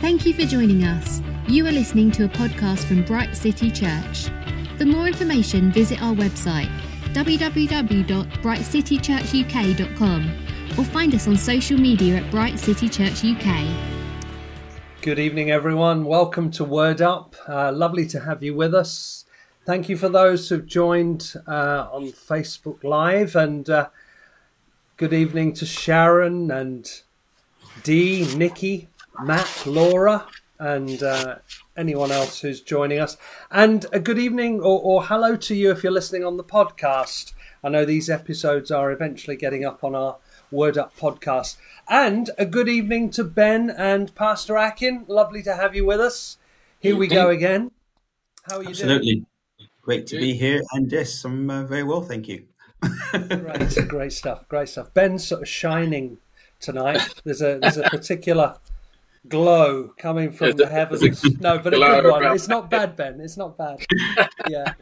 Thank you for joining us. You are listening to a podcast from Bright City Church. For more information, visit our website www.brightcitychurchuk.com or find us on social media at Bright City Church UK. Good evening, everyone. Welcome to Word Up. Uh, lovely to have you with us. Thank you for those who've joined uh, on Facebook Live, and uh, good evening to Sharon and Dee, Nikki, Matt, Laura, and uh, anyone else who's joining us. And a good evening or, or hello to you if you're listening on the podcast. I know these episodes are eventually getting up on our Word Up podcast. And a good evening to Ben and Pastor Akin. Lovely to have you with us. Here we go again. How are you Absolutely. doing? Great to be here. And yes, I'm uh, very well, thank you. Great, great stuff, great stuff. Ben's sort of shining tonight. There's a there's a particular glow coming from the heavens. No, but a good one. It's not bad, Ben. It's not bad. Yeah.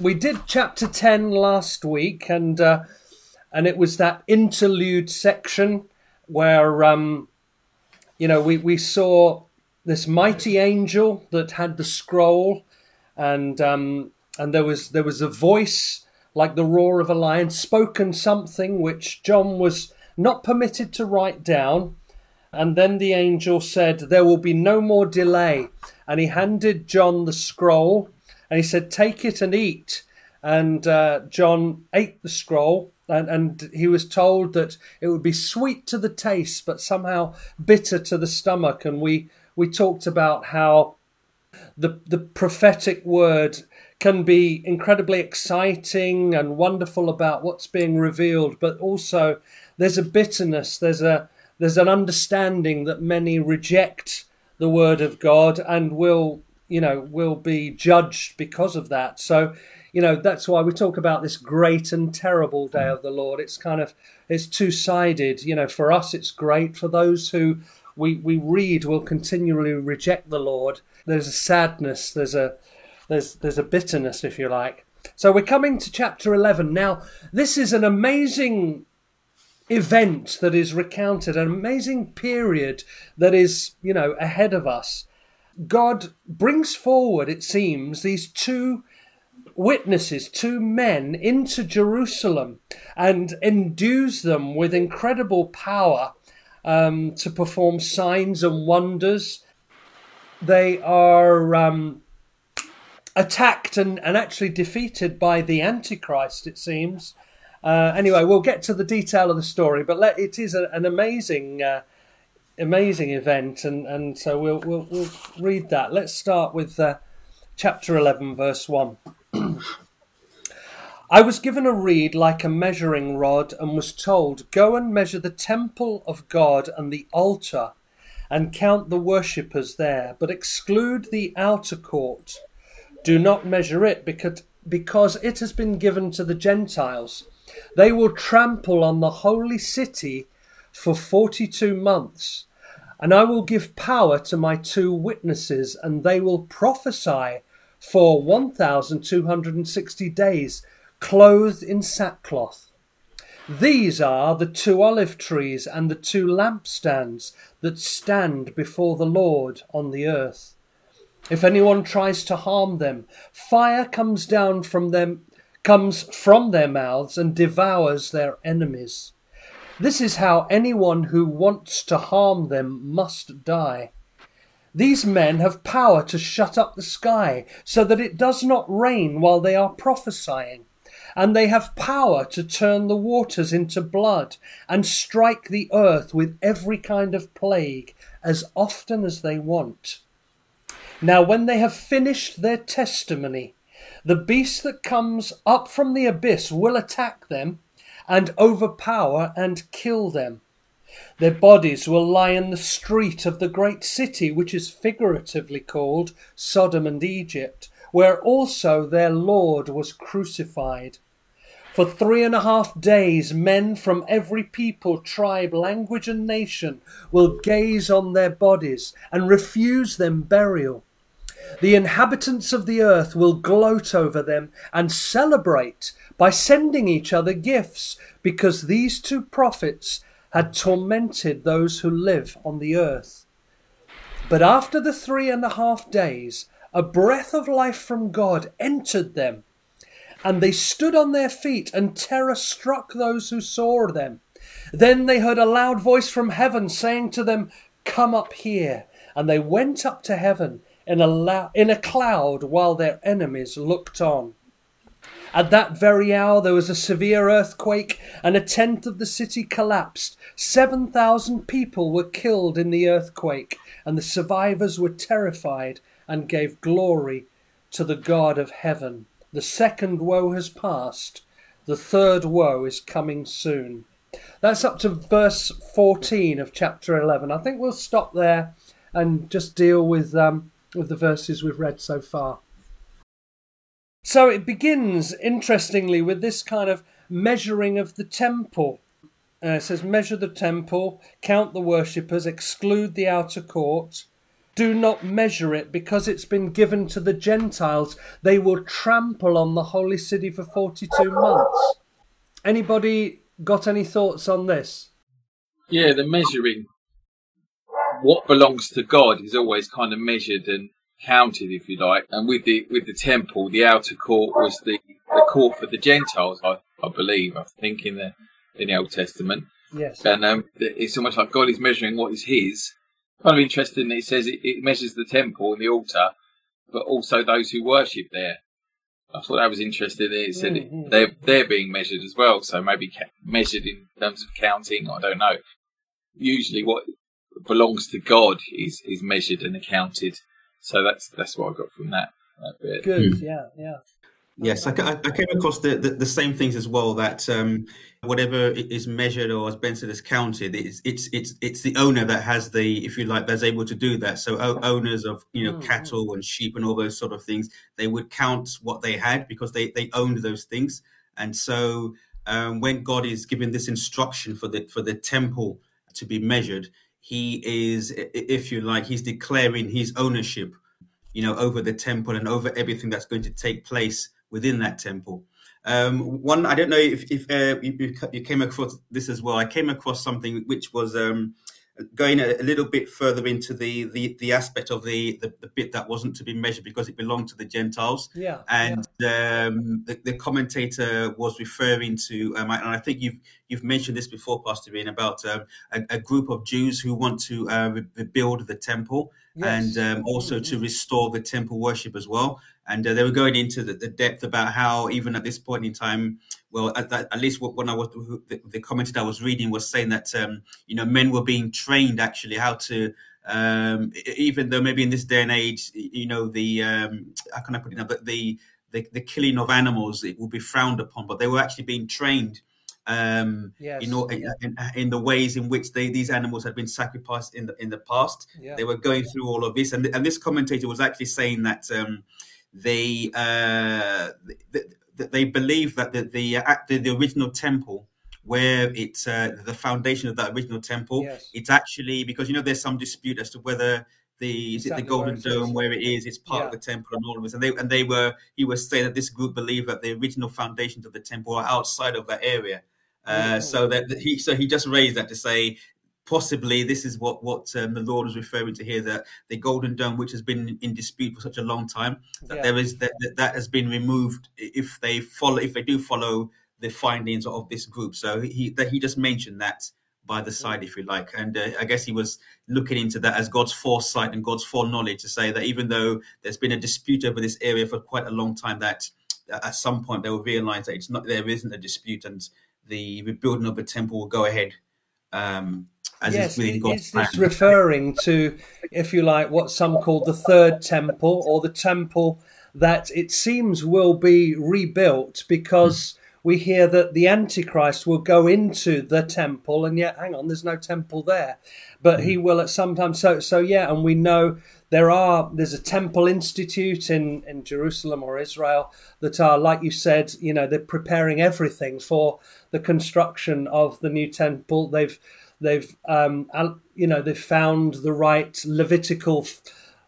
we did chapter 10 last week and uh, and it was that interlude section where um you know we we saw this mighty angel that had the scroll and um and there was there was a voice like the roar of a lion spoken something which John was not permitted to write down and then the angel said there will be no more delay and he handed John the scroll and he said take it and eat and uh, John ate the scroll, and, and he was told that it would be sweet to the taste, but somehow bitter to the stomach. And we we talked about how the the prophetic word can be incredibly exciting and wonderful about what's being revealed, but also there's a bitterness, there's a there's an understanding that many reject the word of God and will you know will be judged because of that. So you know that's why we talk about this great and terrible day of the lord. It's kind of it's two-sided. You know for us it's great. For those who we we read will continually reject the lord. There's a sadness. There's a there's there's a bitterness if you like. So we're coming to chapter 11 now this is an amazing event that is recounted an amazing period that is you know ahead of us god brings forward it seems these two witnesses, two men, into Jerusalem and endues them with incredible power um, to perform signs and wonders. They are um, attacked and, and actually defeated by the Antichrist, it seems. Uh, anyway, we'll get to the detail of the story, but let, it is a, an amazing, uh, amazing event, and, and so we'll, we'll, we'll read that. Let's start with uh, chapter 11, verse 1. I was given a reed like a measuring rod and was told, Go and measure the temple of God and the altar and count the worshippers there, but exclude the outer court. Do not measure it because, because it has been given to the Gentiles. They will trample on the holy city for 42 months. And I will give power to my two witnesses, and they will prophesy for 1,260 days, clothed in sackcloth. These are the two olive trees and the two lampstands that stand before the Lord on the earth. If anyone tries to harm them, fire comes down from them comes from their mouths and devours their enemies. This is how anyone who wants to harm them must die. These men have power to shut up the sky so that it does not rain while they are prophesying. And they have power to turn the waters into blood and strike the earth with every kind of plague as often as they want. Now, when they have finished their testimony, the beast that comes up from the abyss will attack them and overpower and kill them. Their bodies will lie in the street of the great city, which is figuratively called Sodom and Egypt, where also their Lord was crucified. For three and a half days, men from every people, tribe, language, and nation will gaze on their bodies and refuse them burial. The inhabitants of the earth will gloat over them and celebrate by sending each other gifts, because these two prophets had tormented those who live on the earth. But after the three and a half days, a breath of life from God entered them, and they stood on their feet, and terror struck those who saw them. Then they heard a loud voice from heaven saying to them, Come up here. And they went up to heaven in a, la- in a cloud while their enemies looked on. At that very hour, there was a severe earthquake, and a tenth of the city collapsed. Seven thousand people were killed in the earthquake, and the survivors were terrified and gave glory to the God of heaven. The second woe has passed, the third woe is coming soon. That's up to verse 14 of chapter 11. I think we'll stop there and just deal with, um, with the verses we've read so far. So it begins, interestingly, with this kind of measuring of the temple. Uh, it says, Measure the temple, count the worshippers, exclude the outer court. Do not measure it because it's been given to the Gentiles. They will trample on the holy city for 42 months. Anybody got any thoughts on this? Yeah, the measuring. What belongs to God is always kind of measured and counted, if you like. And with the with the temple, the outer court was the, the court for the Gentiles, I, I believe. I think in the in the Old Testament. Yes. And um, it's almost like God is measuring what is His. Kind of interesting. It says it, it measures the temple and the altar, but also those who worship there. I thought that was interesting. It said mm-hmm. they're they're being measured as well, so maybe ca- measured in terms of counting. I don't know. Usually, what belongs to God is is measured and accounted so that's that's what I got from that, that bit. Good, mm. yeah, yeah. Yes, I, I, came across the, the, the, same things as well. That um, whatever is measured or as Ben said is counted, it's it's it's it's the owner that has the, if you like, that's able to do that. So o- owners of you know mm-hmm. cattle and sheep and all those sort of things, they would count what they had because they they owned those things. And so um, when God is giving this instruction for the for the temple to be measured, he is, if you like, he's declaring his ownership, you know, over the temple and over everything that's going to take place within that temple. Um, one, I don't know if, if uh, you, you, came across this as well. I came across something which was um, going a, little bit further into the the, the aspect of the, the, the bit that wasn't to be measured because it belonged to the Gentiles. Yeah. And yeah. Um, the, the, commentator was referring to, um, and I think you've you've mentioned this before, Pastor Ian, about um, a, a, group of Jews who want to uh, rebuild the temple yes. and um, also to restore the temple worship as well. And uh, they were going into the, the, depth about how, even at this point in time, well, at, at least what, when I was the, the commented I was reading was saying that um, you know men were being trained actually how to um, even though maybe in this day and age, you know, the um, how can I put it now, but the, the the killing of animals it would be frowned upon, but they were actually being trained um, yes. in, in, in, the ways in which they, these animals had been sacrificed in the in the past. Yeah. They were going through all of this, and and this commentator was actually saying that um, they, uh, they they believe that the the, the, the original temple where it's uh, the foundation of that original temple. Yes. It's actually because you know there's some dispute as to whether the is it the Golden Dome where it is? It's part yeah. of the temple and all of this. And they and they were he was saying that this group believed that the original foundations of the temple are outside of that area. Uh, so that, he so he just raised that to say possibly this is what what um, the Lord is referring to here that the Golden Dome, which has been in dispute for such a long time, that yeah. there is that, that, that has been removed if they follow if they do follow the findings of this group. So he that he just mentioned that by the side, if you like, and uh, I guess he was looking into that as God's foresight and God's foreknowledge to say that even though there's been a dispute over this area for quite a long time, that at some point they will realize that it's not there isn't a dispute and the rebuilding of the temple will go ahead. Um, as yes, is God's this referring to, if you like, what some call the third temple or the temple that it seems will be rebuilt because we hear that the Antichrist will go into the temple, and yet, hang on, there's no temple there, but he will at some time. So, so yeah, and we know there are there's a temple institute in in Jerusalem or Israel that are, like you said, you know, they're preparing everything for the construction of the new temple. They've they've um, you know they've found the right Levitical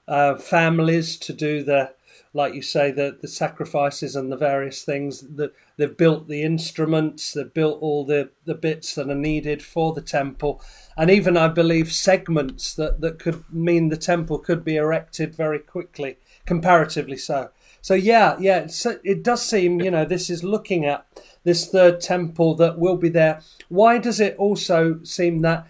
uh, families to do the like you say, the the sacrifices and the various things that they've built the instruments, they've built all the the bits that are needed for the temple, and even I believe segments that that could mean the temple could be erected very quickly, comparatively so. So yeah, yeah, it does seem you know this is looking at this third temple that will be there. Why does it also seem that?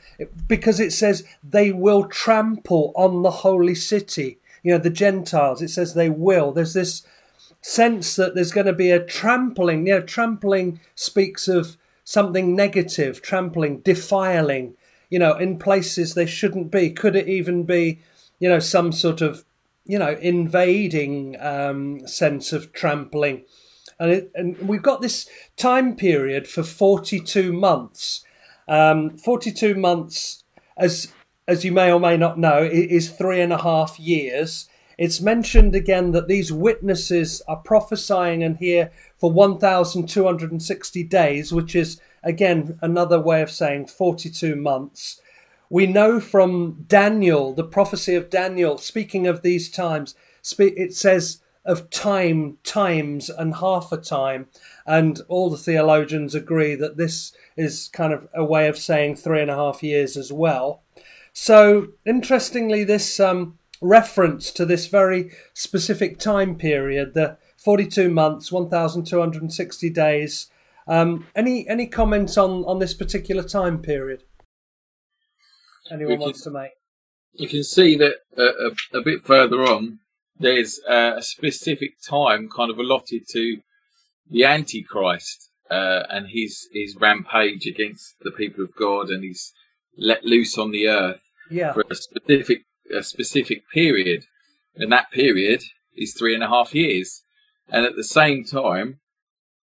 Because it says they will trample on the holy city. You know, the Gentiles. It says they will. There's this sense that there's going to be a trampling. You know, trampling speaks of something negative, trampling, defiling. You know, in places they shouldn't be. Could it even be, you know, some sort of, you know, invading um, sense of trampling? and it, and we've got this time period for 42 months. Um, 42 months, as as you may or may not know, is three and a half years. It's mentioned again that these witnesses are prophesying and here for 1,260 days, which is again another way of saying 42 months. We know from Daniel, the prophecy of Daniel, speaking of these times, it says of time, times, and half a time. And all the theologians agree that this is kind of a way of saying three and a half years as well. So, interestingly, this um, reference to this very specific time period, the 42 months, 1,260 days. Um, any any comments on, on this particular time period? Anyone can, wants to make? You can see that uh, a, a bit further on, there's uh, a specific time kind of allotted to the Antichrist uh, and his his rampage against the people of God, and he's let loose on the earth yeah. for a specific a specific period, and that period is three and a half years. And at the same time,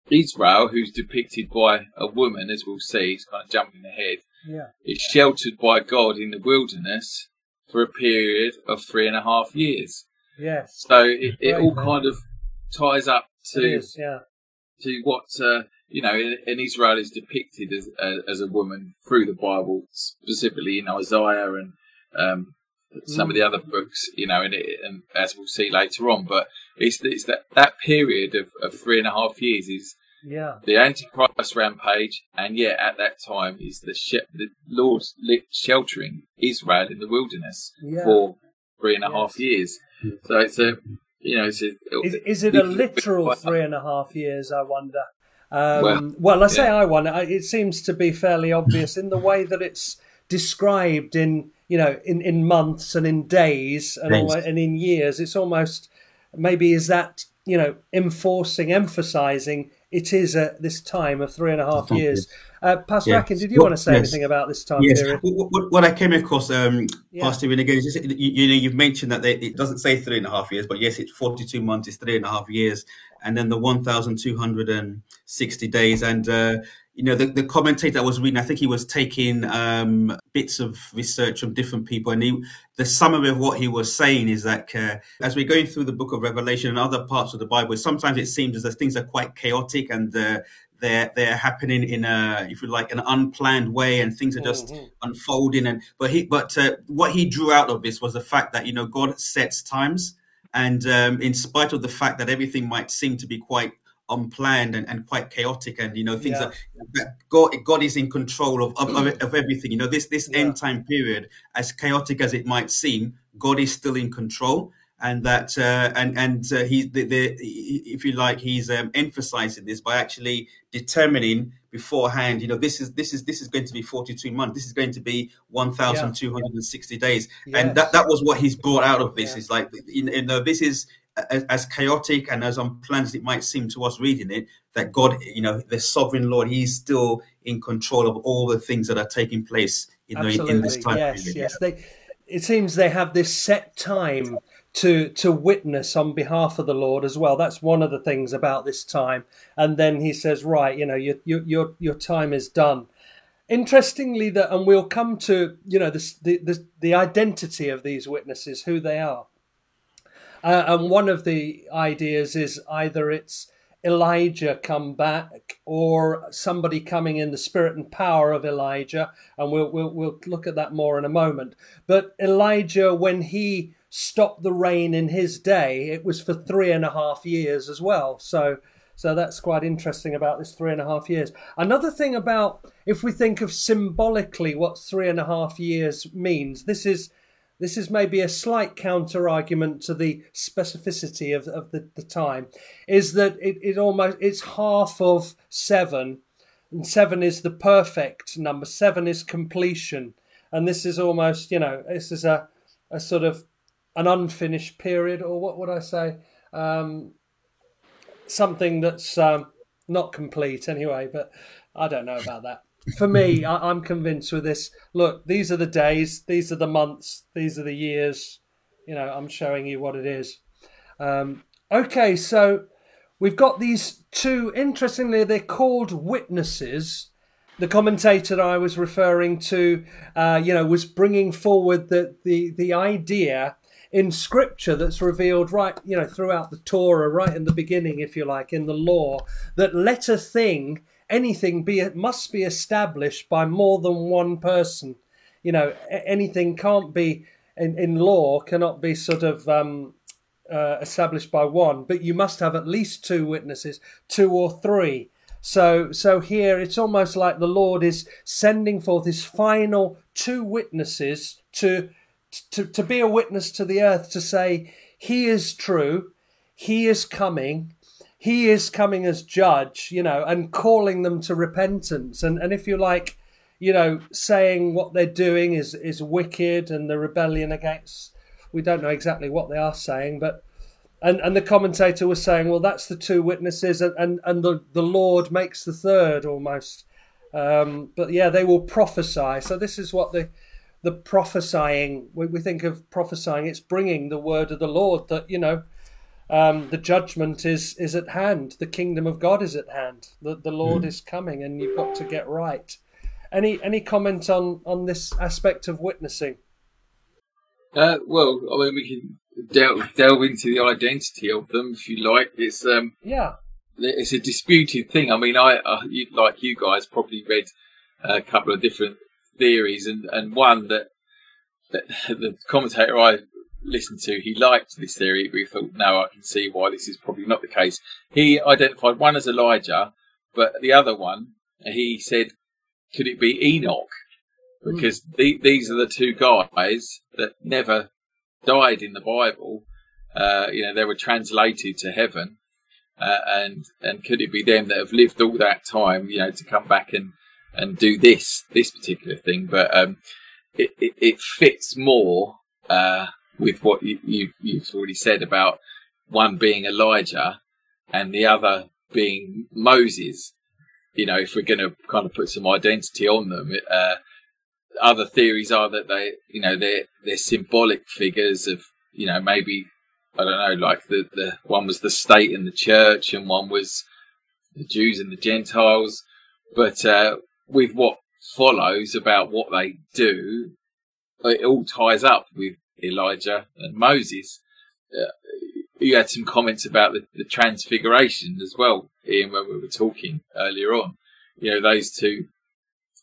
Israel, who's depicted by a woman, as we'll see, is kind of jumping ahead, yeah. is sheltered by God in the wilderness for a period of three and a half years. Yes. So it, it all kind of ties up to is, yeah. to what uh, you know, in Israel is depicted as as a woman through the Bible, specifically in Isaiah and um, some of the other books, you know, and, it, and as we'll see later on. But it's, it's that that period of, of three and a half years is yeah. the Antichrist rampage, and yet at that time is the she- the Lord's sheltering Israel in the wilderness yeah. for three and a yes. half years. So it's a, you know, it's a, is, is it a literal three and a half years? I wonder. Um, well, well, I say yeah. I won. It seems to be fairly obvious in the way that it's described in you know in, in months and in days and, all, and in years. It's almost maybe is that you know enforcing, emphasising it is at this time of three and a half years. Uh, Pastor yeah. Akin, did you want to say yes. anything about this time yes. period? What, what I came across, um, yeah. Pastor, and again, just, you, you, know, you've mentioned that they, it doesn't say three and a half years, but yes, it's 42 months, it's three and a half years, and then the 1,260 days. And, uh, you know, the, the commentator I was reading, I think he was taking um, bits of research from different people. And he, the summary of what he was saying is that uh, as we're going through the book of Revelation and other parts of the Bible, sometimes it seems as though things are quite chaotic and uh, they're they're happening in a if you like an unplanned way and things are just mm-hmm. unfolding and but he but uh, what he drew out of this was the fact that you know god sets times and um, in spite of the fact that everything might seem to be quite unplanned and, and quite chaotic and you know things yeah. are god god is in control of, of, of everything you know this this yeah. end time period as chaotic as it might seem god is still in control and that uh, and and uh, he the, the, if you like he's um, emphasizing this by actually determining beforehand you know this is this is this is going to be 42 months this is going to be 1260 yeah. days yes. and that that was what he's brought out of this yeah. is like you know this is as, chaotic and as unplanned as it might seem to us reading it that god you know the sovereign lord he's still in control of all the things that are taking place know Absolutely. in this time yes period. yes they it seems they have this set time to to witness on behalf of the Lord as well. That's one of the things about this time. And then he says, right, you know, your your your, time is done. Interestingly, that and we'll come to you know the the the identity of these witnesses, who they are. Uh, and one of the ideas is either it's Elijah come back or somebody coming in the spirit and power of Elijah, and we'll we'll we'll look at that more in a moment. But Elijah, when he stop the rain in his day, it was for three and a half years as well. So, so that's quite interesting about this three and a half years. Another thing about if we think of symbolically what three and a half years means, this is this is maybe a slight counter argument to the specificity of, of the, the time, is that it, it almost it's half of seven, and seven is the perfect number. Seven is completion, and this is almost you know this is a a sort of an unfinished period, or what would I say? Um, something that's um, not complete anyway. But I don't know about that for me, I, am convinced with this. Look, these are the days, these are the months, these are the years. You know, I'm showing you what it is. Um, okay, so we've got these two. Interestingly, they're called witnesses. The commentator I was referring to, uh, you know, was bringing forward the, the the idea in Scripture that's revealed right, you know, throughout the Torah, right in the beginning, if you like, in the law, that let a thing anything be it must be established by more than one person. You know, anything can't be in, in law cannot be sort of um, uh, established by one, but you must have at least two witnesses, two or three. So, so here it's almost like the Lord is sending forth His final two witnesses to, to, to be a witness to the earth to say He is true, He is coming, he is coming as judge, you know, and calling them to repentance. And and if you like, you know, saying what they're doing is is wicked and the rebellion against we don't know exactly what they are saying, but and and the commentator was saying, well, that's the two witnesses, and and, and the the Lord makes the third almost. Um, but yeah, they will prophesy. So this is what the the prophesying. We, we think of prophesying. It's bringing the word of the Lord that you know um, the judgment is is at hand. The kingdom of God is at hand. The the Lord mm. is coming, and you've got to get right. Any any comment on on this aspect of witnessing? Uh, well, I mean, we can delve delve into the identity of them if you like. It's um yeah, it's a disputed thing. I mean, I uh, you, like you guys probably read a couple of different theories, and and one that that the commentator I listened to, he liked this theory, but he thought, no, I can see why this is probably not the case. He identified one as Elijah, but the other one, he said, could it be Enoch? Because mm. the, these are the two guys that never died in the Bible. Uh, you know, they were translated to heaven. Uh, and and could it be them that have lived all that time, you know, to come back and, and do this this particular thing? But um, it, it, it fits more uh, with what you, you you've already said about one being Elijah and the other being Moses. You know, if we're going to kind of put some identity on them, uh, other theories are that they, you know, they're they're symbolic figures of, you know, maybe I don't know, like the the one was the state and the church, and one was the Jews and the Gentiles. But uh, with what follows about what they do, it all ties up with Elijah and Moses. Uh, you had some comments about the, the, transfiguration as well, Ian, when we were talking earlier on. You know, those two,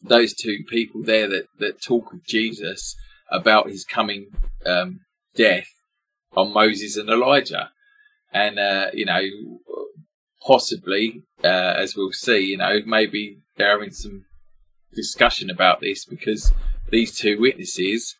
those two people there that, that talk with Jesus about his coming um, death on Moses and Elijah. And, uh, you know, possibly, uh, as we'll see, you know, maybe they're having some discussion about this because these two witnesses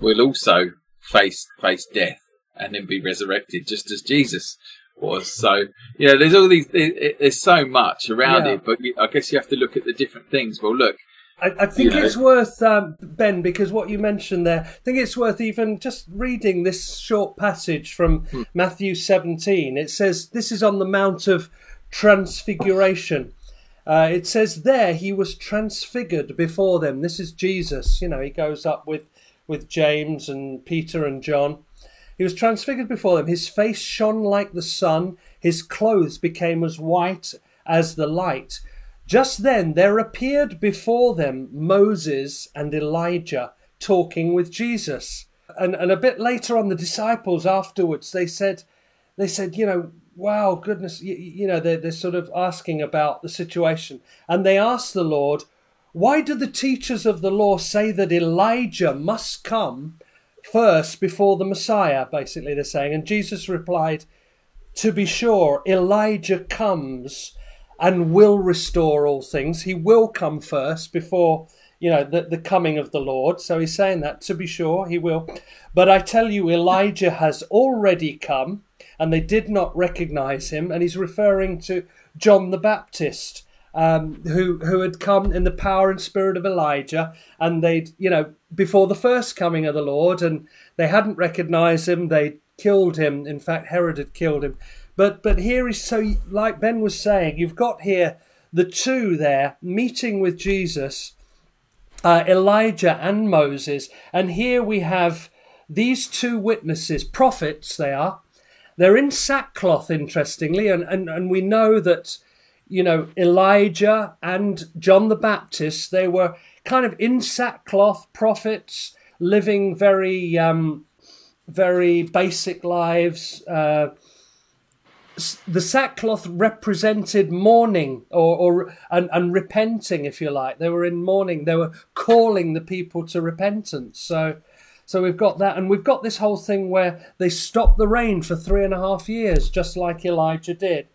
will also face face death and then be resurrected, just as Jesus was. So yeah, there's all these. There's so much around yeah. it, but I guess you have to look at the different things. Well, look. I, I think it's worth um, Ben because what you mentioned there. I think it's worth even just reading this short passage from hmm. Matthew 17. It says this is on the Mount of Transfiguration. Uh, it says there he was transfigured before them. This is Jesus. You know, he goes up with with James and Peter and John. He was transfigured before them. His face shone like the sun. His clothes became as white as the light. Just then there appeared before them Moses and Elijah talking with Jesus. And, and a bit later on, the disciples afterwards, they said, they said, you know, wow, goodness, you, you know, they're, they're sort of asking about the situation. And they ask the Lord, why do the teachers of the law say that Elijah must come first before the Messiah, basically, they're saying. And Jesus replied, To be sure, Elijah comes and will restore all things. He will come first before, you know, the, the coming of the Lord. So he's saying that, to be sure, he will. But I tell you, Elijah has already come, and they did not recognize him. And he's referring to John the Baptist. Um, who who had come in the power and spirit of Elijah, and they'd you know before the first coming of the Lord, and they hadn't recognized him. They killed him. In fact, Herod had killed him. But but here is so like Ben was saying, you've got here the two there meeting with Jesus, uh, Elijah and Moses, and here we have these two witnesses, prophets. They are. They're in sackcloth, interestingly, and, and, and we know that you know, Elijah and John the Baptist, they were kind of in sackcloth prophets, living very, um, very basic lives. Uh, the sackcloth represented mourning or, or and, and repenting, if you like. They were in mourning. They were calling the people to repentance. So, so we've got that, and we've got this whole thing where they stopped the rain for three and a half years, just like Elijah did.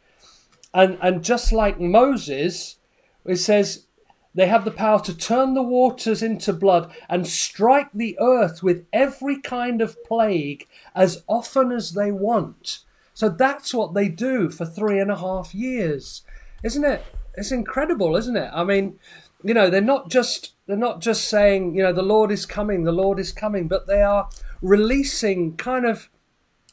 And, and just like Moses, it says they have the power to turn the waters into blood and strike the earth with every kind of plague as often as they want. So that's what they do for three and a half years. Isn't it? It's incredible, isn't it? I mean, you know, they're not just they're not just saying, you know, the Lord is coming, the Lord is coming, but they are releasing kind of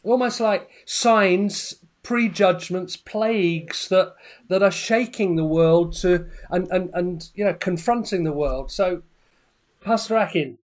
almost like signs prejudgments, plagues that that are shaking the world to and and, and you know confronting the world. So, Pastor Akin.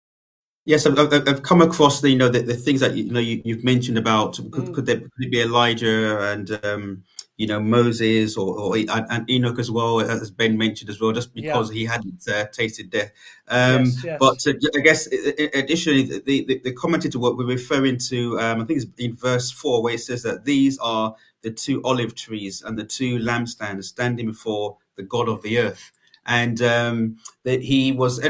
Yes, I've, I've come across the you know the, the things that you know you, have mentioned about could, mm. could, there, could it be Elijah and um, you know Moses or, or, and Enoch as well as Ben mentioned as well, just because yeah. he hadn't uh, tasted death. Um, yes, yes. But uh, I guess additionally, the, the, the commentator what we're referring to, um, I think it's in verse four where it says that these are the two olive trees and the two lampstands standing before the God of the earth. And um, that he was,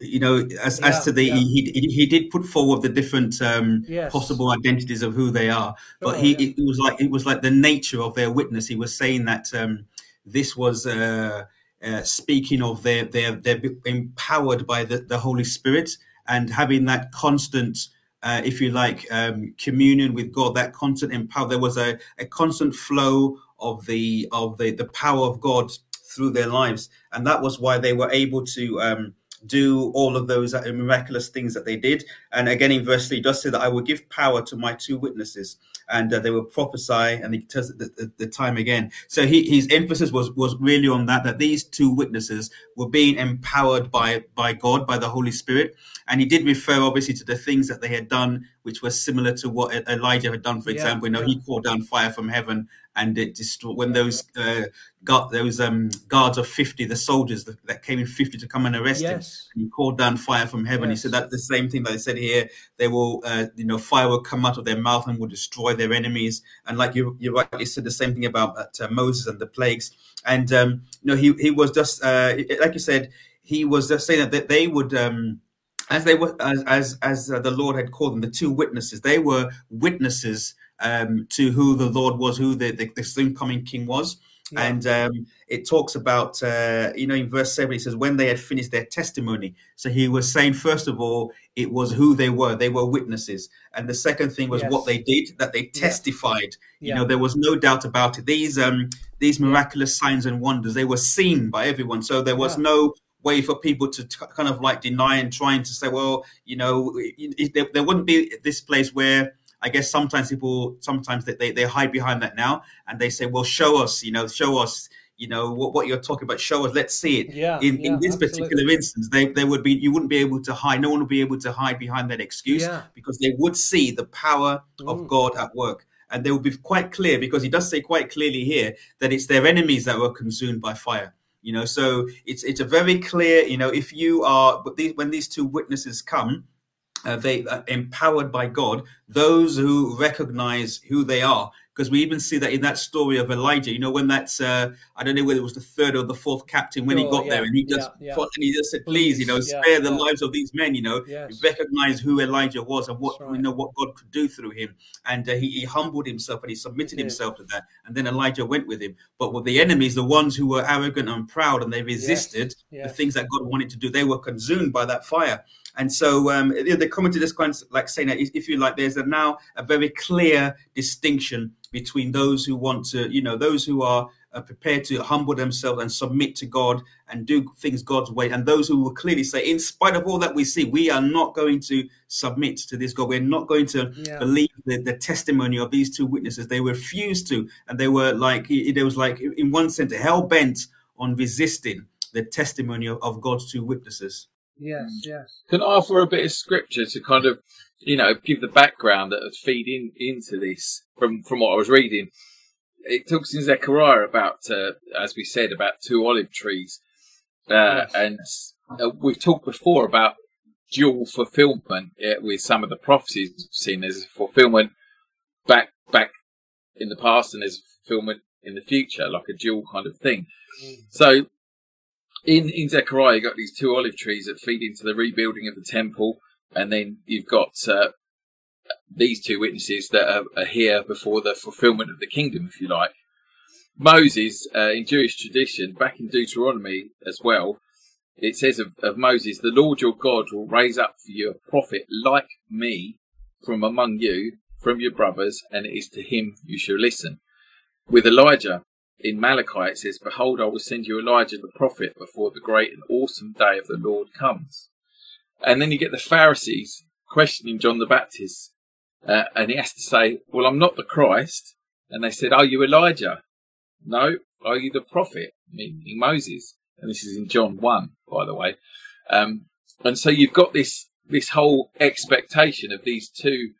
you know, as, yeah, as to the yeah. he, he, he did put forward the different um, yes. possible identities of who they are, but oh, he yeah. it was like it was like the nature of their witness. He was saying that um, this was uh, uh, speaking of their their they're empowered by the, the Holy Spirit and having that constant uh, if you like, um, communion with God, that constant empower. There was a, a constant flow of the of the the power of God through their lives, and that was why they were able to um, do all of those miraculous things that they did. And again, in verse three, does say that I will give power to my two witnesses, and uh, they will prophesy. And he tells the, the, the time again. So he, his emphasis was was really on that that these two witnesses were being empowered by by God, by the Holy Spirit. And he did refer obviously to the things that they had done, which were similar to what Elijah had done. For yeah, example, you know, yeah. he called down fire from heaven and it destroyed when those uh, got those um, guards of 50 the soldiers that, that, came in 50 to come and arrest yes. him he called down fire from heaven yes. he said that the same thing that I said here they will uh, you know fire will come out of their mouth and will destroy their enemies and like you you rightly said the same thing about uh, Moses and the plagues and um, you know he he was just uh, like you said he was just saying that they would um, as they were as as, as uh, the Lord had called them the two witnesses they were witnesses um, to who the Lord was, who the, the, the soon coming King was. Yeah. And um, it talks about, uh, you know, in verse 7, it says, when they had finished their testimony. So he was saying, first of all, it was who they were. They were witnesses. And the second thing was yes. what they did, that they testified. Yeah. You know, there was no doubt about it. These, um, these miraculous signs and wonders, they were seen by everyone. So there was yeah. no way for people to t- kind of like deny and trying to say, well, you know, it, it, there, there wouldn't be this place where I guess sometimes people sometimes they, they, they hide behind that now and they say, well, show us, you know, show us, you know, what, what you're talking about. Show us, let's see it. Yeah. In, yeah, in this absolutely. particular instance, they, they would be, you wouldn't be able to hide. No one would be able to hide behind that excuse yeah. because they would see the power mm. of God at work. And they will be quite clear because he does say quite clearly here that it's their enemies that were consumed by fire you know so it's it's a very clear you know if you are but these, when these two witnesses come uh, they uh, empowered by God, those who recognize who they are because we even see that in that story of Elijah. You know, when that's uh, I don't know whether it was the third or the fourth captain when he got yeah, there, and he just yeah, yeah. and he just said, "Please, you know, spare the lives of these men." You know, Yes. recognize who Elijah was and what right. you know what God could do through him, and uh, he, he humbled himself and he submitted himself to that, and then Elijah went with him. But with the enemies, the ones who were arrogant and proud, and they resisted the yes. things that God wanted to do, they were consumed by that fire. And so um, they commented this kind of like saying that if if you like, there's a now a very clear distinction between those who want to, you know, those who are uh, prepared to humble themselves and submit to God and do things God's way, and those who will clearly say, in spite of all that we see, we are not going to submit to this God. We're not going to Yeah. believe the, the testimony of these two witnesses. They refused to, and they were like, it, it was like, in one sense, hell bent on resisting the testimony of, of God's two witnesses. Yes, yes. Can offer a bit of scripture to kind of, you know, give the background that would feed in into this from from what I was reading? It talks in Zechariah about, uh, as we said, about two olive trees, uh, Yes. and uh, we've talked before about dual fulfillment uh, with some of the prophecies we've seen. There's a fulfillment back back in the past, and there's a fulfillment in the future, like a dual kind of thing. So in in Zechariah, you've got these two olive trees that feed into the rebuilding of the temple, and then you've got uh, these two witnesses that are, are here before the fulfillment of the kingdom, if you like. Moses, uh, in Jewish tradition, back in Deuteronomy as well, it says of, of Moses, "The Lord your God will raise up for you a prophet like me from among you, from your brothers, and it is to him you shall listen." With Elijah, in Malachi it says, Behold, I will send you Elijah the prophet before the great and awesome day of the Lord comes. And then you get the Pharisees questioning John the Baptist. Uh, and he has to say, Well, I'm not the Christ. And they said, Are you Elijah? No. Are you the prophet? Meaning Moses. And this is in John 1, by the way. Um, and so you've got this, this whole expectation of these two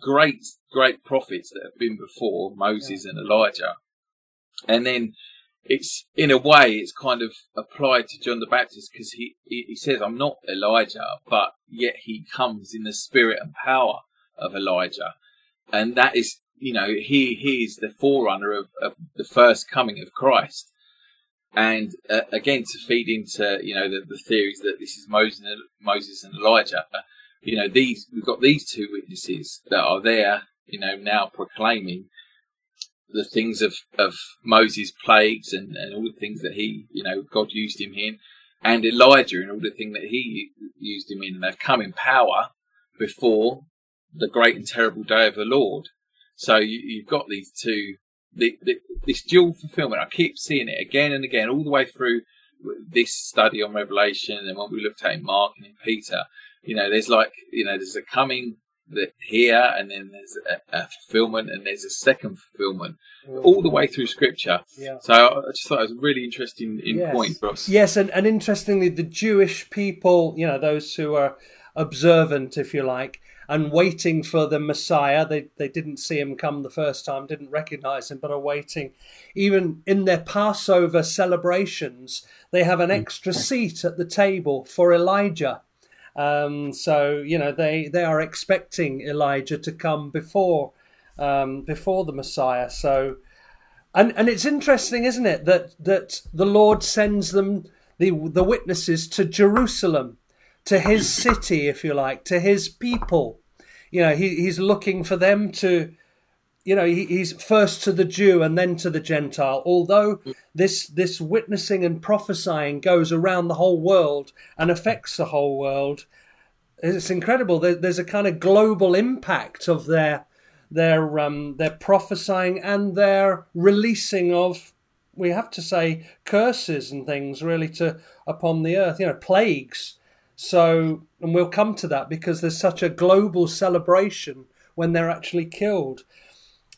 great, great prophets that have been before, Moses and Elijah and then it's in a way it's kind of applied to John the Baptist because he, he he says I'm not Elijah, but yet he comes in the spirit and power of Elijah, and that is you know he he is the forerunner of, of the first coming of Christ, and uh, again to feed into you know the, the theories that this is Moses and, Moses and Elijah, uh, you know these we've got these two witnesses that are there you know now proclaiming the things of, of Moses' plagues and, and all the things that he, you know, God used him in, and Elijah and all the things that he used him in, and they've come in power before the great and terrible day of the Lord. So you, you've got these two, the, the, this dual fulfillment. I keep seeing it again and again, all the way through this study on Revelation, and what we looked at in Mark and in Peter. You know, there's like, you know, there's a coming that here, and then there's a, a fulfillment, and there's a second fulfillment, all the way through Scripture. Yeah. So I just thought it was a really interesting in Yes. point, Ross. Yes, and, and interestingly, the Jewish people, you know, those who are observant, if you like, and waiting for the Messiah, they, they didn't see him come the first time, didn't recognize him, but are waiting. Even in their Passover celebrations, they have an hmm. extra seat at the table for Elijah. Um, so you know they they are expecting Elijah to come before um, before the Messiah. So and and it's interesting, isn't it, that that the Lord sends them the the witnesses to Jerusalem, to His city, if you like, to His people. You know, he, He's looking for them to, you know, he, He's first to the Jew and then to the Gentile. Although this this witnessing and prophesying goes around the whole world and affects the whole world, it's incredible. There, there's a kind of global impact of their their um, their prophesying and their releasing of we have to say curses and things really to upon the earth you know plagues so and we'll come to that because there's such a global celebration when they're actually killed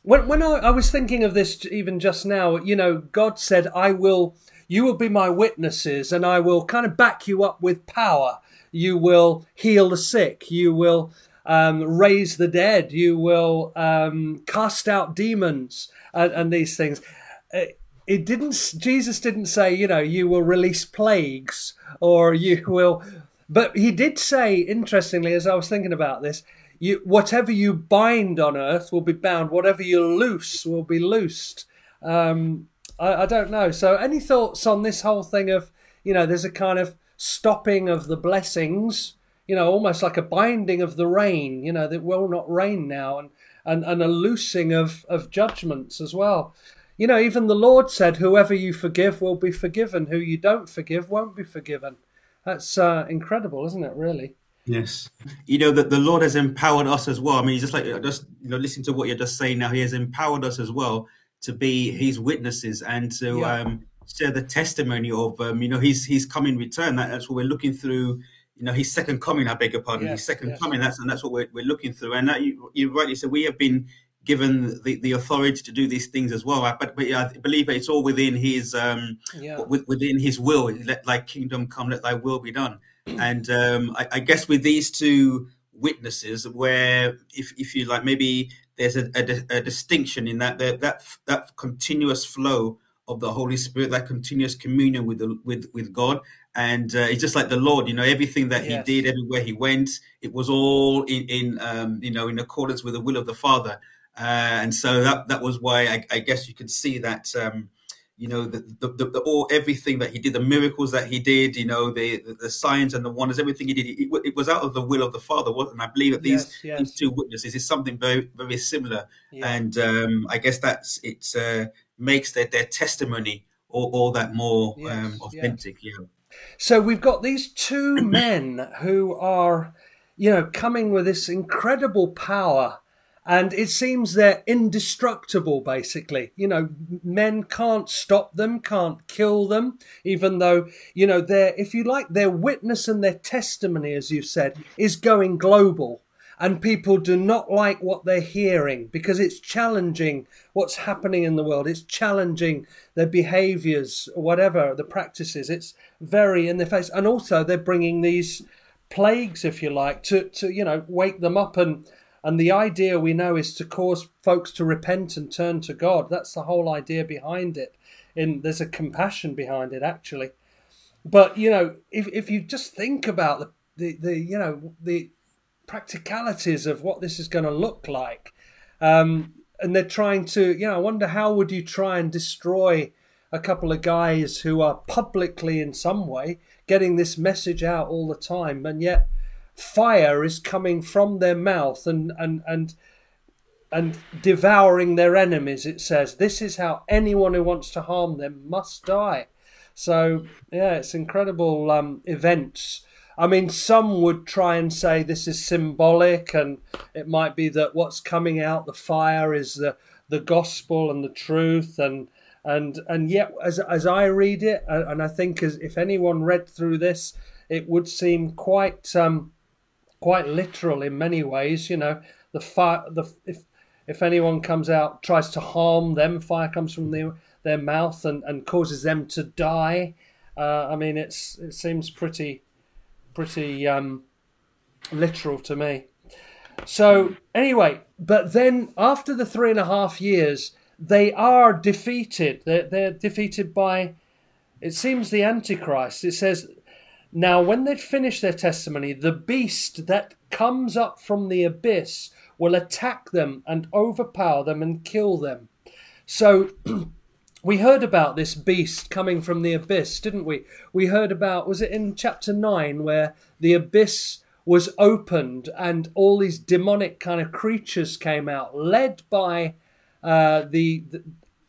when when I, I was thinking of this even just now you know god said i will you will be my witnesses and i will kind of back you up with power. You will heal the sick. You will um, raise the dead. You will um, cast out demons and, and these things. Uh, it didn't jesus didn't say you know you will release plagues or you will but he did say interestingly as i was thinking about this you whatever you bind on earth will be bound, whatever you loose will be loosed. Um, I, I don't know. So, any thoughts on this whole thing of you know, there's a kind of stopping of the blessings, you know, almost like a binding of the rain, you know, that will not rain now, and and, and a loosing of, of judgments as well. You know, even the Lord said, Whoever you forgive will be forgiven, who you don't forgive won't be forgiven. That's uh, incredible, isn't it, really? Yes, you know that the Lord has empowered us as well. I mean, just like just you know, listen to what you're just saying now. He has empowered us as well to be His witnesses and to yeah. um, share the testimony of um, you know He's He's coming return. That, that's what we're looking through. You know, His second coming. I beg your pardon. Yes, his second yes. coming. That's and that's what we're, we're looking through. And that you, you rightly said we have been given the, the authority to do these things as well. But, but I believe it's all within his um, yeah. within his will. Let thy kingdom come, let thy will be done. And um, I, I, guess with these two witnesses, where if if you like, maybe there's a, a, a distinction in that that that, that continuous flow of the Holy Spirit, that continuous communion with the with with God, and uh, it's just like the Lord, you know, everything that yes. He did, everywhere He went, it was all in in um, you know in accordance with the will of the Father. Uh, and so that that was why I, I guess you could see that um, you know the, the, the, the, all everything that he did, the miracles that he did, you know the the, the signs and the wonders, everything he did, it, it, was out of the will of the Father, wasn't? I believe that these, yes, yes. these two witnesses is something very very similar, yeah. and um, I guess that's it uh, makes their their testimony all, all that more yes, um, authentic. Yeah. So we've got these two men who are, you know, coming with this incredible power and it seems they're indestructible basically. You know men can't stop them can't kill them even though you know their if you like their witness and their testimony as you've said is going global. And people do not like what they're hearing because it's challenging what's happening in the world. It's challenging their behaviors whatever the practices. It's very in their face. And also they're bringing these plagues if you like to to you know wake them up and and the idea we know is to cause folks to repent and turn to God. That's the whole idea behind it. In there's a compassion behind it, actually. But you know, if if you just think about the the, the you know the practicalities of what this is going to look like, um, and they're trying to you know, I wonder how would you try and destroy a couple of guys who are publicly in some way getting this message out all the time, and yet fire is coming from their mouth and and and and devouring their enemies it says. This is how anyone who wants to harm them must die. So yeah it's incredible um, events. I mean some would try and say this is symbolic and it might be that what's coming out the fire is the the gospel and the truth and and and yet as as i read it and i think as if anyone read through this it would seem quite um, quite literal in many ways. You know, the fire, the if if anyone comes out tries to harm them, fire comes from their their mouth and, and causes them to die. Uh, I mean, it's it seems pretty pretty um, literal to me. So anyway, but then after the three and a half years, they are defeated. They're, they're defeated by, it seems, the Antichrist. It says now, when they'd finished their testimony, the beast that comes up from the abyss will attack them and overpower them and kill them. So, we heard about this beast coming from the abyss, didn't we? We heard about, was it in chapter 9, where the abyss was opened and all these demonic kind of creatures came out, led by uh, the, the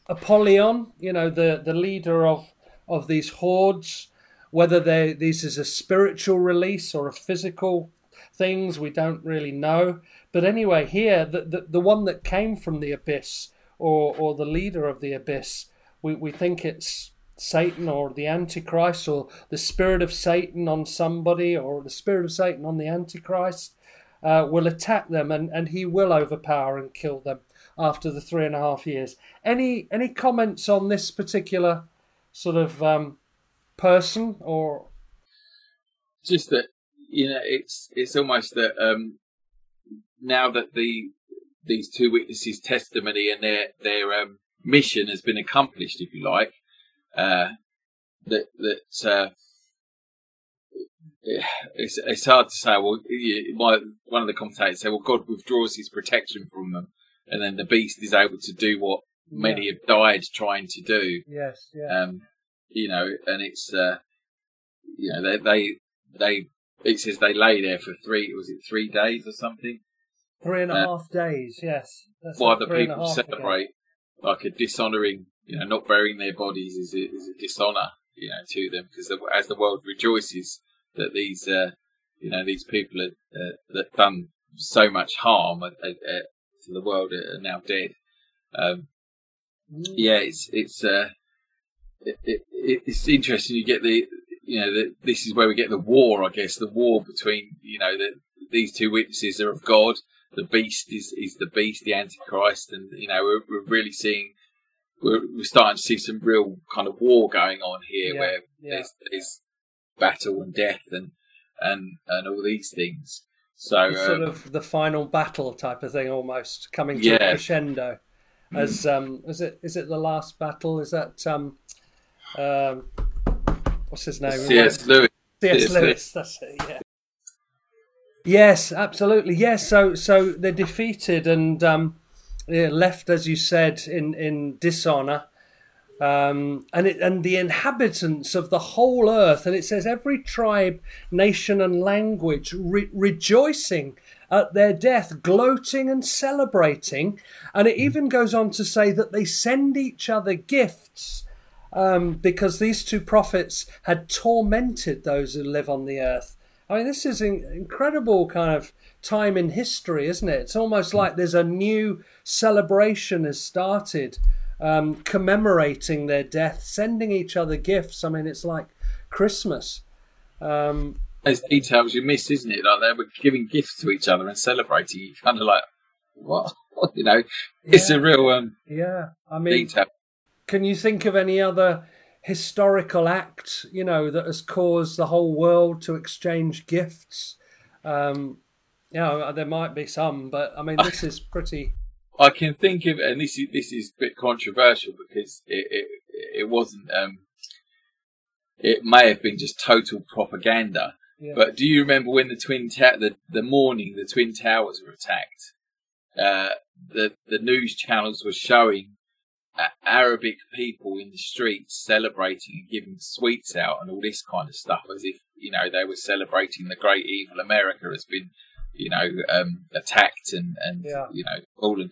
Apollyon, you know, the, the leader of, of these hordes. Whether they, this is a spiritual release or a physical things, we don't really know. But anyway, here, the, the, the one that came from the abyss or, or the leader of the abyss, we, we think it's Satan or the Antichrist or the spirit of Satan on somebody or the spirit of Satan on the Antichrist uh, will attack them and, and he will overpower and kill them after the three and a half years. Any any comments on this particular sort of um, person or just that you know it's it's almost that um now that the these two witnesses testimony and their their um, mission has been accomplished if you like uh that that uh it's it's hard to say. Well, my, one of the commentators said, "Well, God withdraws His protection from them, and then the beast is able to do what many Yeah. have died trying to do." Yes, yes. Um, you know, and it's uh, you know they they they it says they lay there for three was it three days or something Three and a uh, half days, yes. That's while like the three and a people half again. celebrate like a dishonouring you know not burying their bodies is a, is a dishonour you know to them because the, as the world rejoices that these uh, you know these people are, uh, that done so much harm uh, uh, uh, to the world are now dead. Um, Mm. yeah, it's it's uh, it, it, it's interesting. You get the you know the, this is where we get the war. I guess the war between you know that these two witnesses are of God. The beast is is the beast, the antichrist, and you know we're, we're really seeing we're, we're starting to see some real kind of war going on here, Yeah, where yeah. there's, there's battle and death and and and all these things. So sort um, of the final battle type of thing, almost coming to Yeah. a crescendo. As um, is it? Is it the last battle? Is that um, um, what's his name? C.S. Lewis. C.S. Lewis. That's it. Yeah. Yes, absolutely. Yes. So so they're defeated and um, yeah, left, as you said, in in dishonor. Um, and it, and the inhabitants of the whole earth, and it says every tribe, nation, and language re- rejoicing at their death, gloating and celebrating. And it even goes on to say that they send each other gifts um, because these two prophets had tormented those who live on the earth. I mean, this is an incredible kind of time in history, isn't it? It's almost like there's a new celebration has started, um, commemorating their death, sending each other gifts. I mean, it's like Christmas. Um, There's details you miss, isn't it? Like they were giving gifts to each other and celebrating. You kind of like, what? you know, it's a real um, yeah, I mean, detail. Can you think of any other historical act, you know, that has caused the whole world to exchange gifts? Um, you know, there might be some, but I mean, this is pretty. I can think of, and this is this is a bit controversial because it it, it wasn't. Um, it may have been just total propaganda. Yeah. But do you remember when the twin ta- the the morning the twin towers were attacked? Uh, the the news channels were showing uh, Arabic people in the streets celebrating and giving sweets out and all this kind of stuff, as if you know they were celebrating the great evil America has been, you know, um, attacked and and Yeah. you know fallen.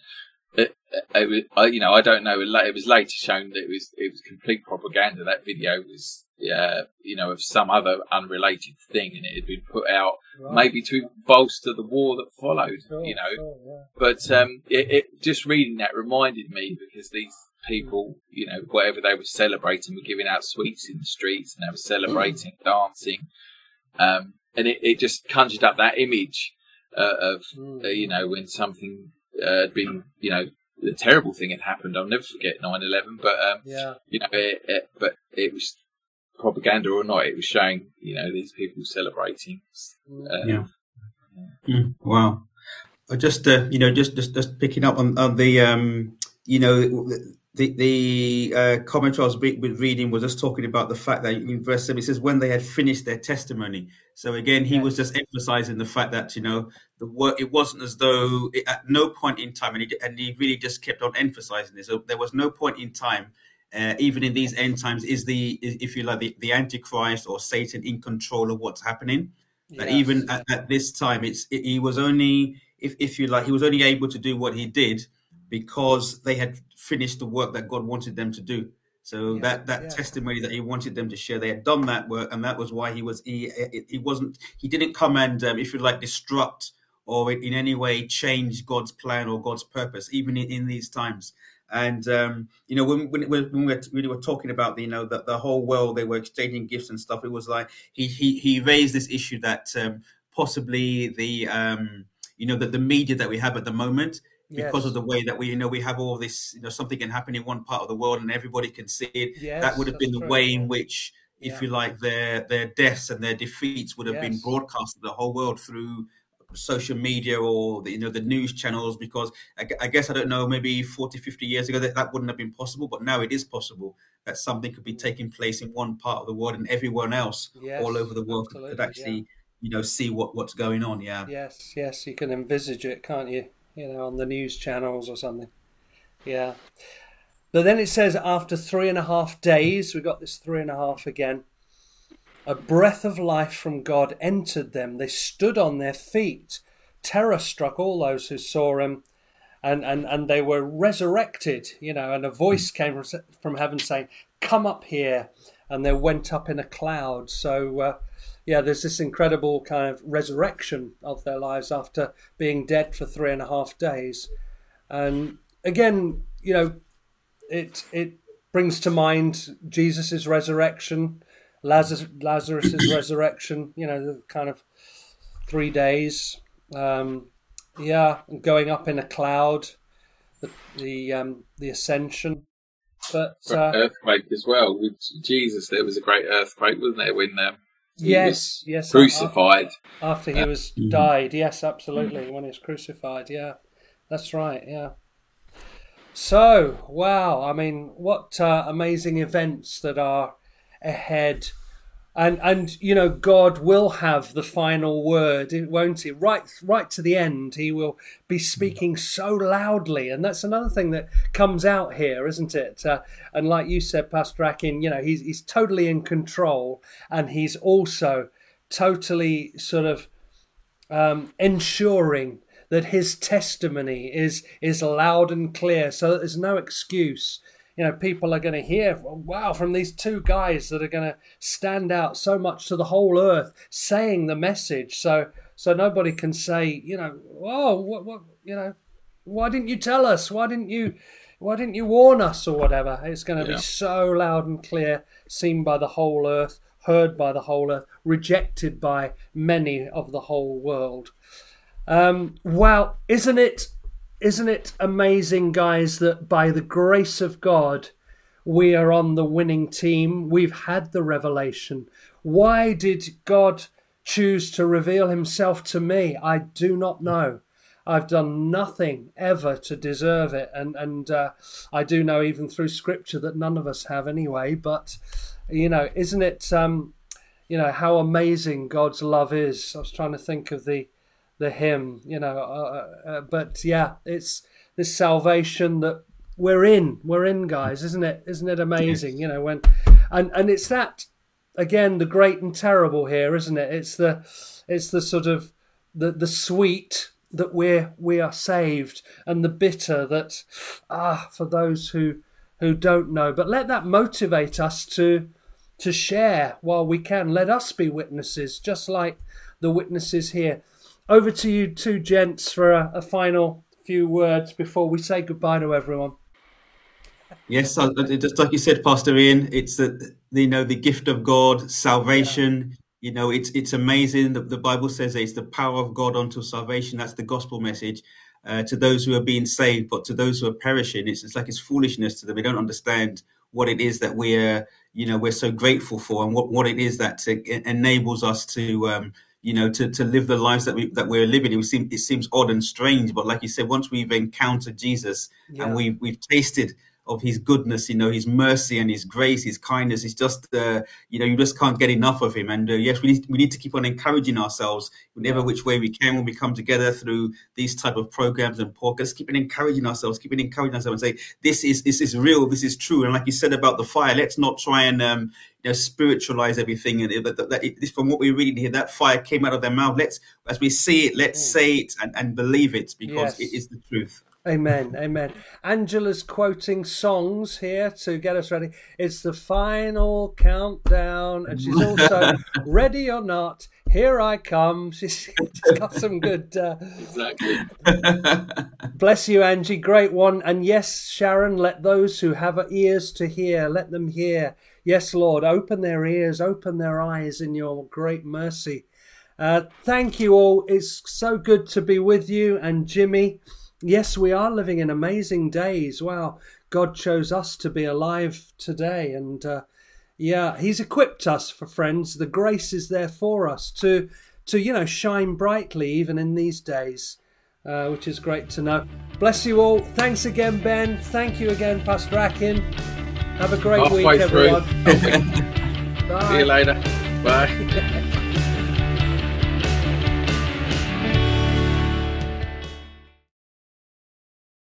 It, it, was, I, you know, I don't know. It was later shown that it was it was complete propaganda. That video was, uh, you know, of some other unrelated thing, and it had been put out Right. maybe to bolster the war that followed. Sure, you know, sure, yeah. but um, it, it just reading that reminded me because these people, you know, whatever they were celebrating, were giving out sweets in the streets and they were celebrating, dancing, um, and it, it just conjured up that image uh, of Mm. uh, you know when something uh, had been, you know, the terrible thing had happened. I'll never forget 9/11, but um, Yeah, you know, it, it, but it was propaganda or not, it was showing, you know, these people celebrating. Uh, Yeah. Mm, wow. Uh, Just uh, you know, just just just picking up on, on the um, you know, the the uh, commentary I was re- was reading was just talking about the fact that in verse seven it says when they had finished their testimony. So again, he was just emphasizing the fact that you know the work. It wasn't as though it, at no point in time, and he and he really just kept on emphasizing this. So there was no point in time. Uh, even in these end times, is the is, if you like the, the Antichrist or Satan in control of what's happening? that Yes, even at, at this time it's it, he was only if, if you like he was only able to do what he did because they had finished the work that god wanted them to do. So Yeah, that that yeah. testimony that he wanted them to share they had done that work and that was why he was he he- wasn't he didn't come and um, if you like disrupt or in any way change god's plan or god's purpose even in, in these times. And um, you know when when, when we were, we were talking about the, you know that the whole world they were exchanging gifts and stuff it was like he he he raised this issue that um, possibly the um, you know that the media that we have at the moment because Yes. of the way that we you know we have all this you know something can happen in one part of the world and everybody can see it Yes, that would have been the true, way in which if Yeah. you like their their deaths and their defeats would have been Yes. broadcast to the whole world through social media or the, you know the news channels because I, I, guess I don't know maybe 40 50 years ago that that wouldn't have been possible but now it is possible that something could be mm. taking place in one part of the world and everyone else all over the world could actually yeah. you know see what what's going on yeah yes yes you can envisage it can't you you know on the news channels or something yeah but then it says after three and a half days we got this three and a half again a breath of life from God entered them. They stood on their feet. Terror struck all those who saw him, and, and, and they were resurrected, you know, and a voice came from heaven saying, Come up here. And they went up in a cloud. So, uh, yeah, there's this incredible kind of resurrection of their lives after being dead for three and a half days. And again, you know, it it brings to mind Jesus' resurrection Lazarus, Lazarus's resurrection. You know, the kind of three days. Um, yeah, going up in a cloud. The the, um, the ascension. But uh, earthquake as well with Jesus. There was a great earthquake, wasn't there? When um, yes, yes, crucified after, after he was mm-hmm. died. Yes, absolutely. When he was crucified. Yeah, that's right. Yeah. So, wow, I mean, what uh, amazing events that are ahead and and you know God will have the final word, won't he? Right, right to the end, He will be speaking so loudly, and that's another thing that comes out here, isn't it? Uh, and like you said, Pastor Akin, you know, he's he's totally in control, and he's also totally sort of um, ensuring that his testimony is is loud and clear, so that there's no excuse you know, people are going to hear, wow, from these two guys that are going to stand out so much to the whole earth, saying the message. So, so nobody can say, you know, oh, what, what, you know, why didn't you tell us? Why didn't you, why didn't you warn us or whatever? It's going to yeah. be so loud and clear, seen by the whole earth, heard by the whole earth, rejected by many of the whole world. Um, wow, isn't it isn't it amazing, guys, that by the grace of God, we are on the winning team? We've had the revelation. Why did God choose to reveal himself to me? I do not know. I've done nothing ever to deserve it, and and uh, I do know even through Scripture that none of us have anyway. But you know, isn't it? Um, you know how amazing God's love is. I was trying to think of the the hymn, you know. Uh, uh, uh, but yeah, it's this salvation that we're in. We're in, guys, isn't it? Isn't it amazing? You know when, and and it's that again, the great and terrible here, isn't it? It's the it's the sort of the the sweet that we're we are saved, and the bitter that ah for those who who don't know. But let that motivate us to to share while we can. Let us be witnesses, just like the witnesses here over to you two gents for a, a final few words before we say goodbye to everyone. Yes, just like you said, Pastor Ian, it's the you know the gift of God, salvation. Yeah. You know, it's it's amazing. The, the Bible says it's the power of God unto salvation. That's the gospel message uh, to those who are being saved, but to those who are perishing, it's it's like it's foolishness to them. They don't understand what it is that we're you know we're so grateful for, and what what it is that enables us to um, you know, to, to live the lives that we that we're living. It seems it seems odd and strange, but like you said, once we've encountered Jesus yeah. and we've we've tasted of his goodness, you know, his mercy and his grace, his kindness. It's just, uh, you know, you just can't get enough of him. And uh, yes, we need, we need to keep on encouraging ourselves whenever which way we can when we come together through these type of programs and podcasts. Keep on encouraging ourselves, keep on encouraging ourselves, and say this is this is real, this is true. And like you said about the fire, let's not try and um, you know, spiritualize everything. And that, that, that, from what we read here, that fire came out of their mouth. Let's, as we see it, let's mm. say it and, and believe it because yes. it is the truth. Amen, amen. Angela's quoting songs here to get us ready. It's the final countdown, and she's also ready or not. Here I come. She's, she's got some good. Uh... Exactly. Bless you, Angie. Great one. And yes, Sharon, let those who have ears to hear, let them hear. Yes, Lord, open their ears, open their eyes in your great mercy. Uh, thank you all. It's so good to be with you and Jimmy. Yes, we are living in amazing days. Wow, God chose us to be alive today. And uh, yeah, He's equipped us for friends. The grace is there for us to, to you know, shine brightly even in these days. Uh, which is great to know. Bless you all. Thanks again, Ben. Thank you again, Pastor Akin. Have a great Halfway week, everyone. Bye. See you later. Bye.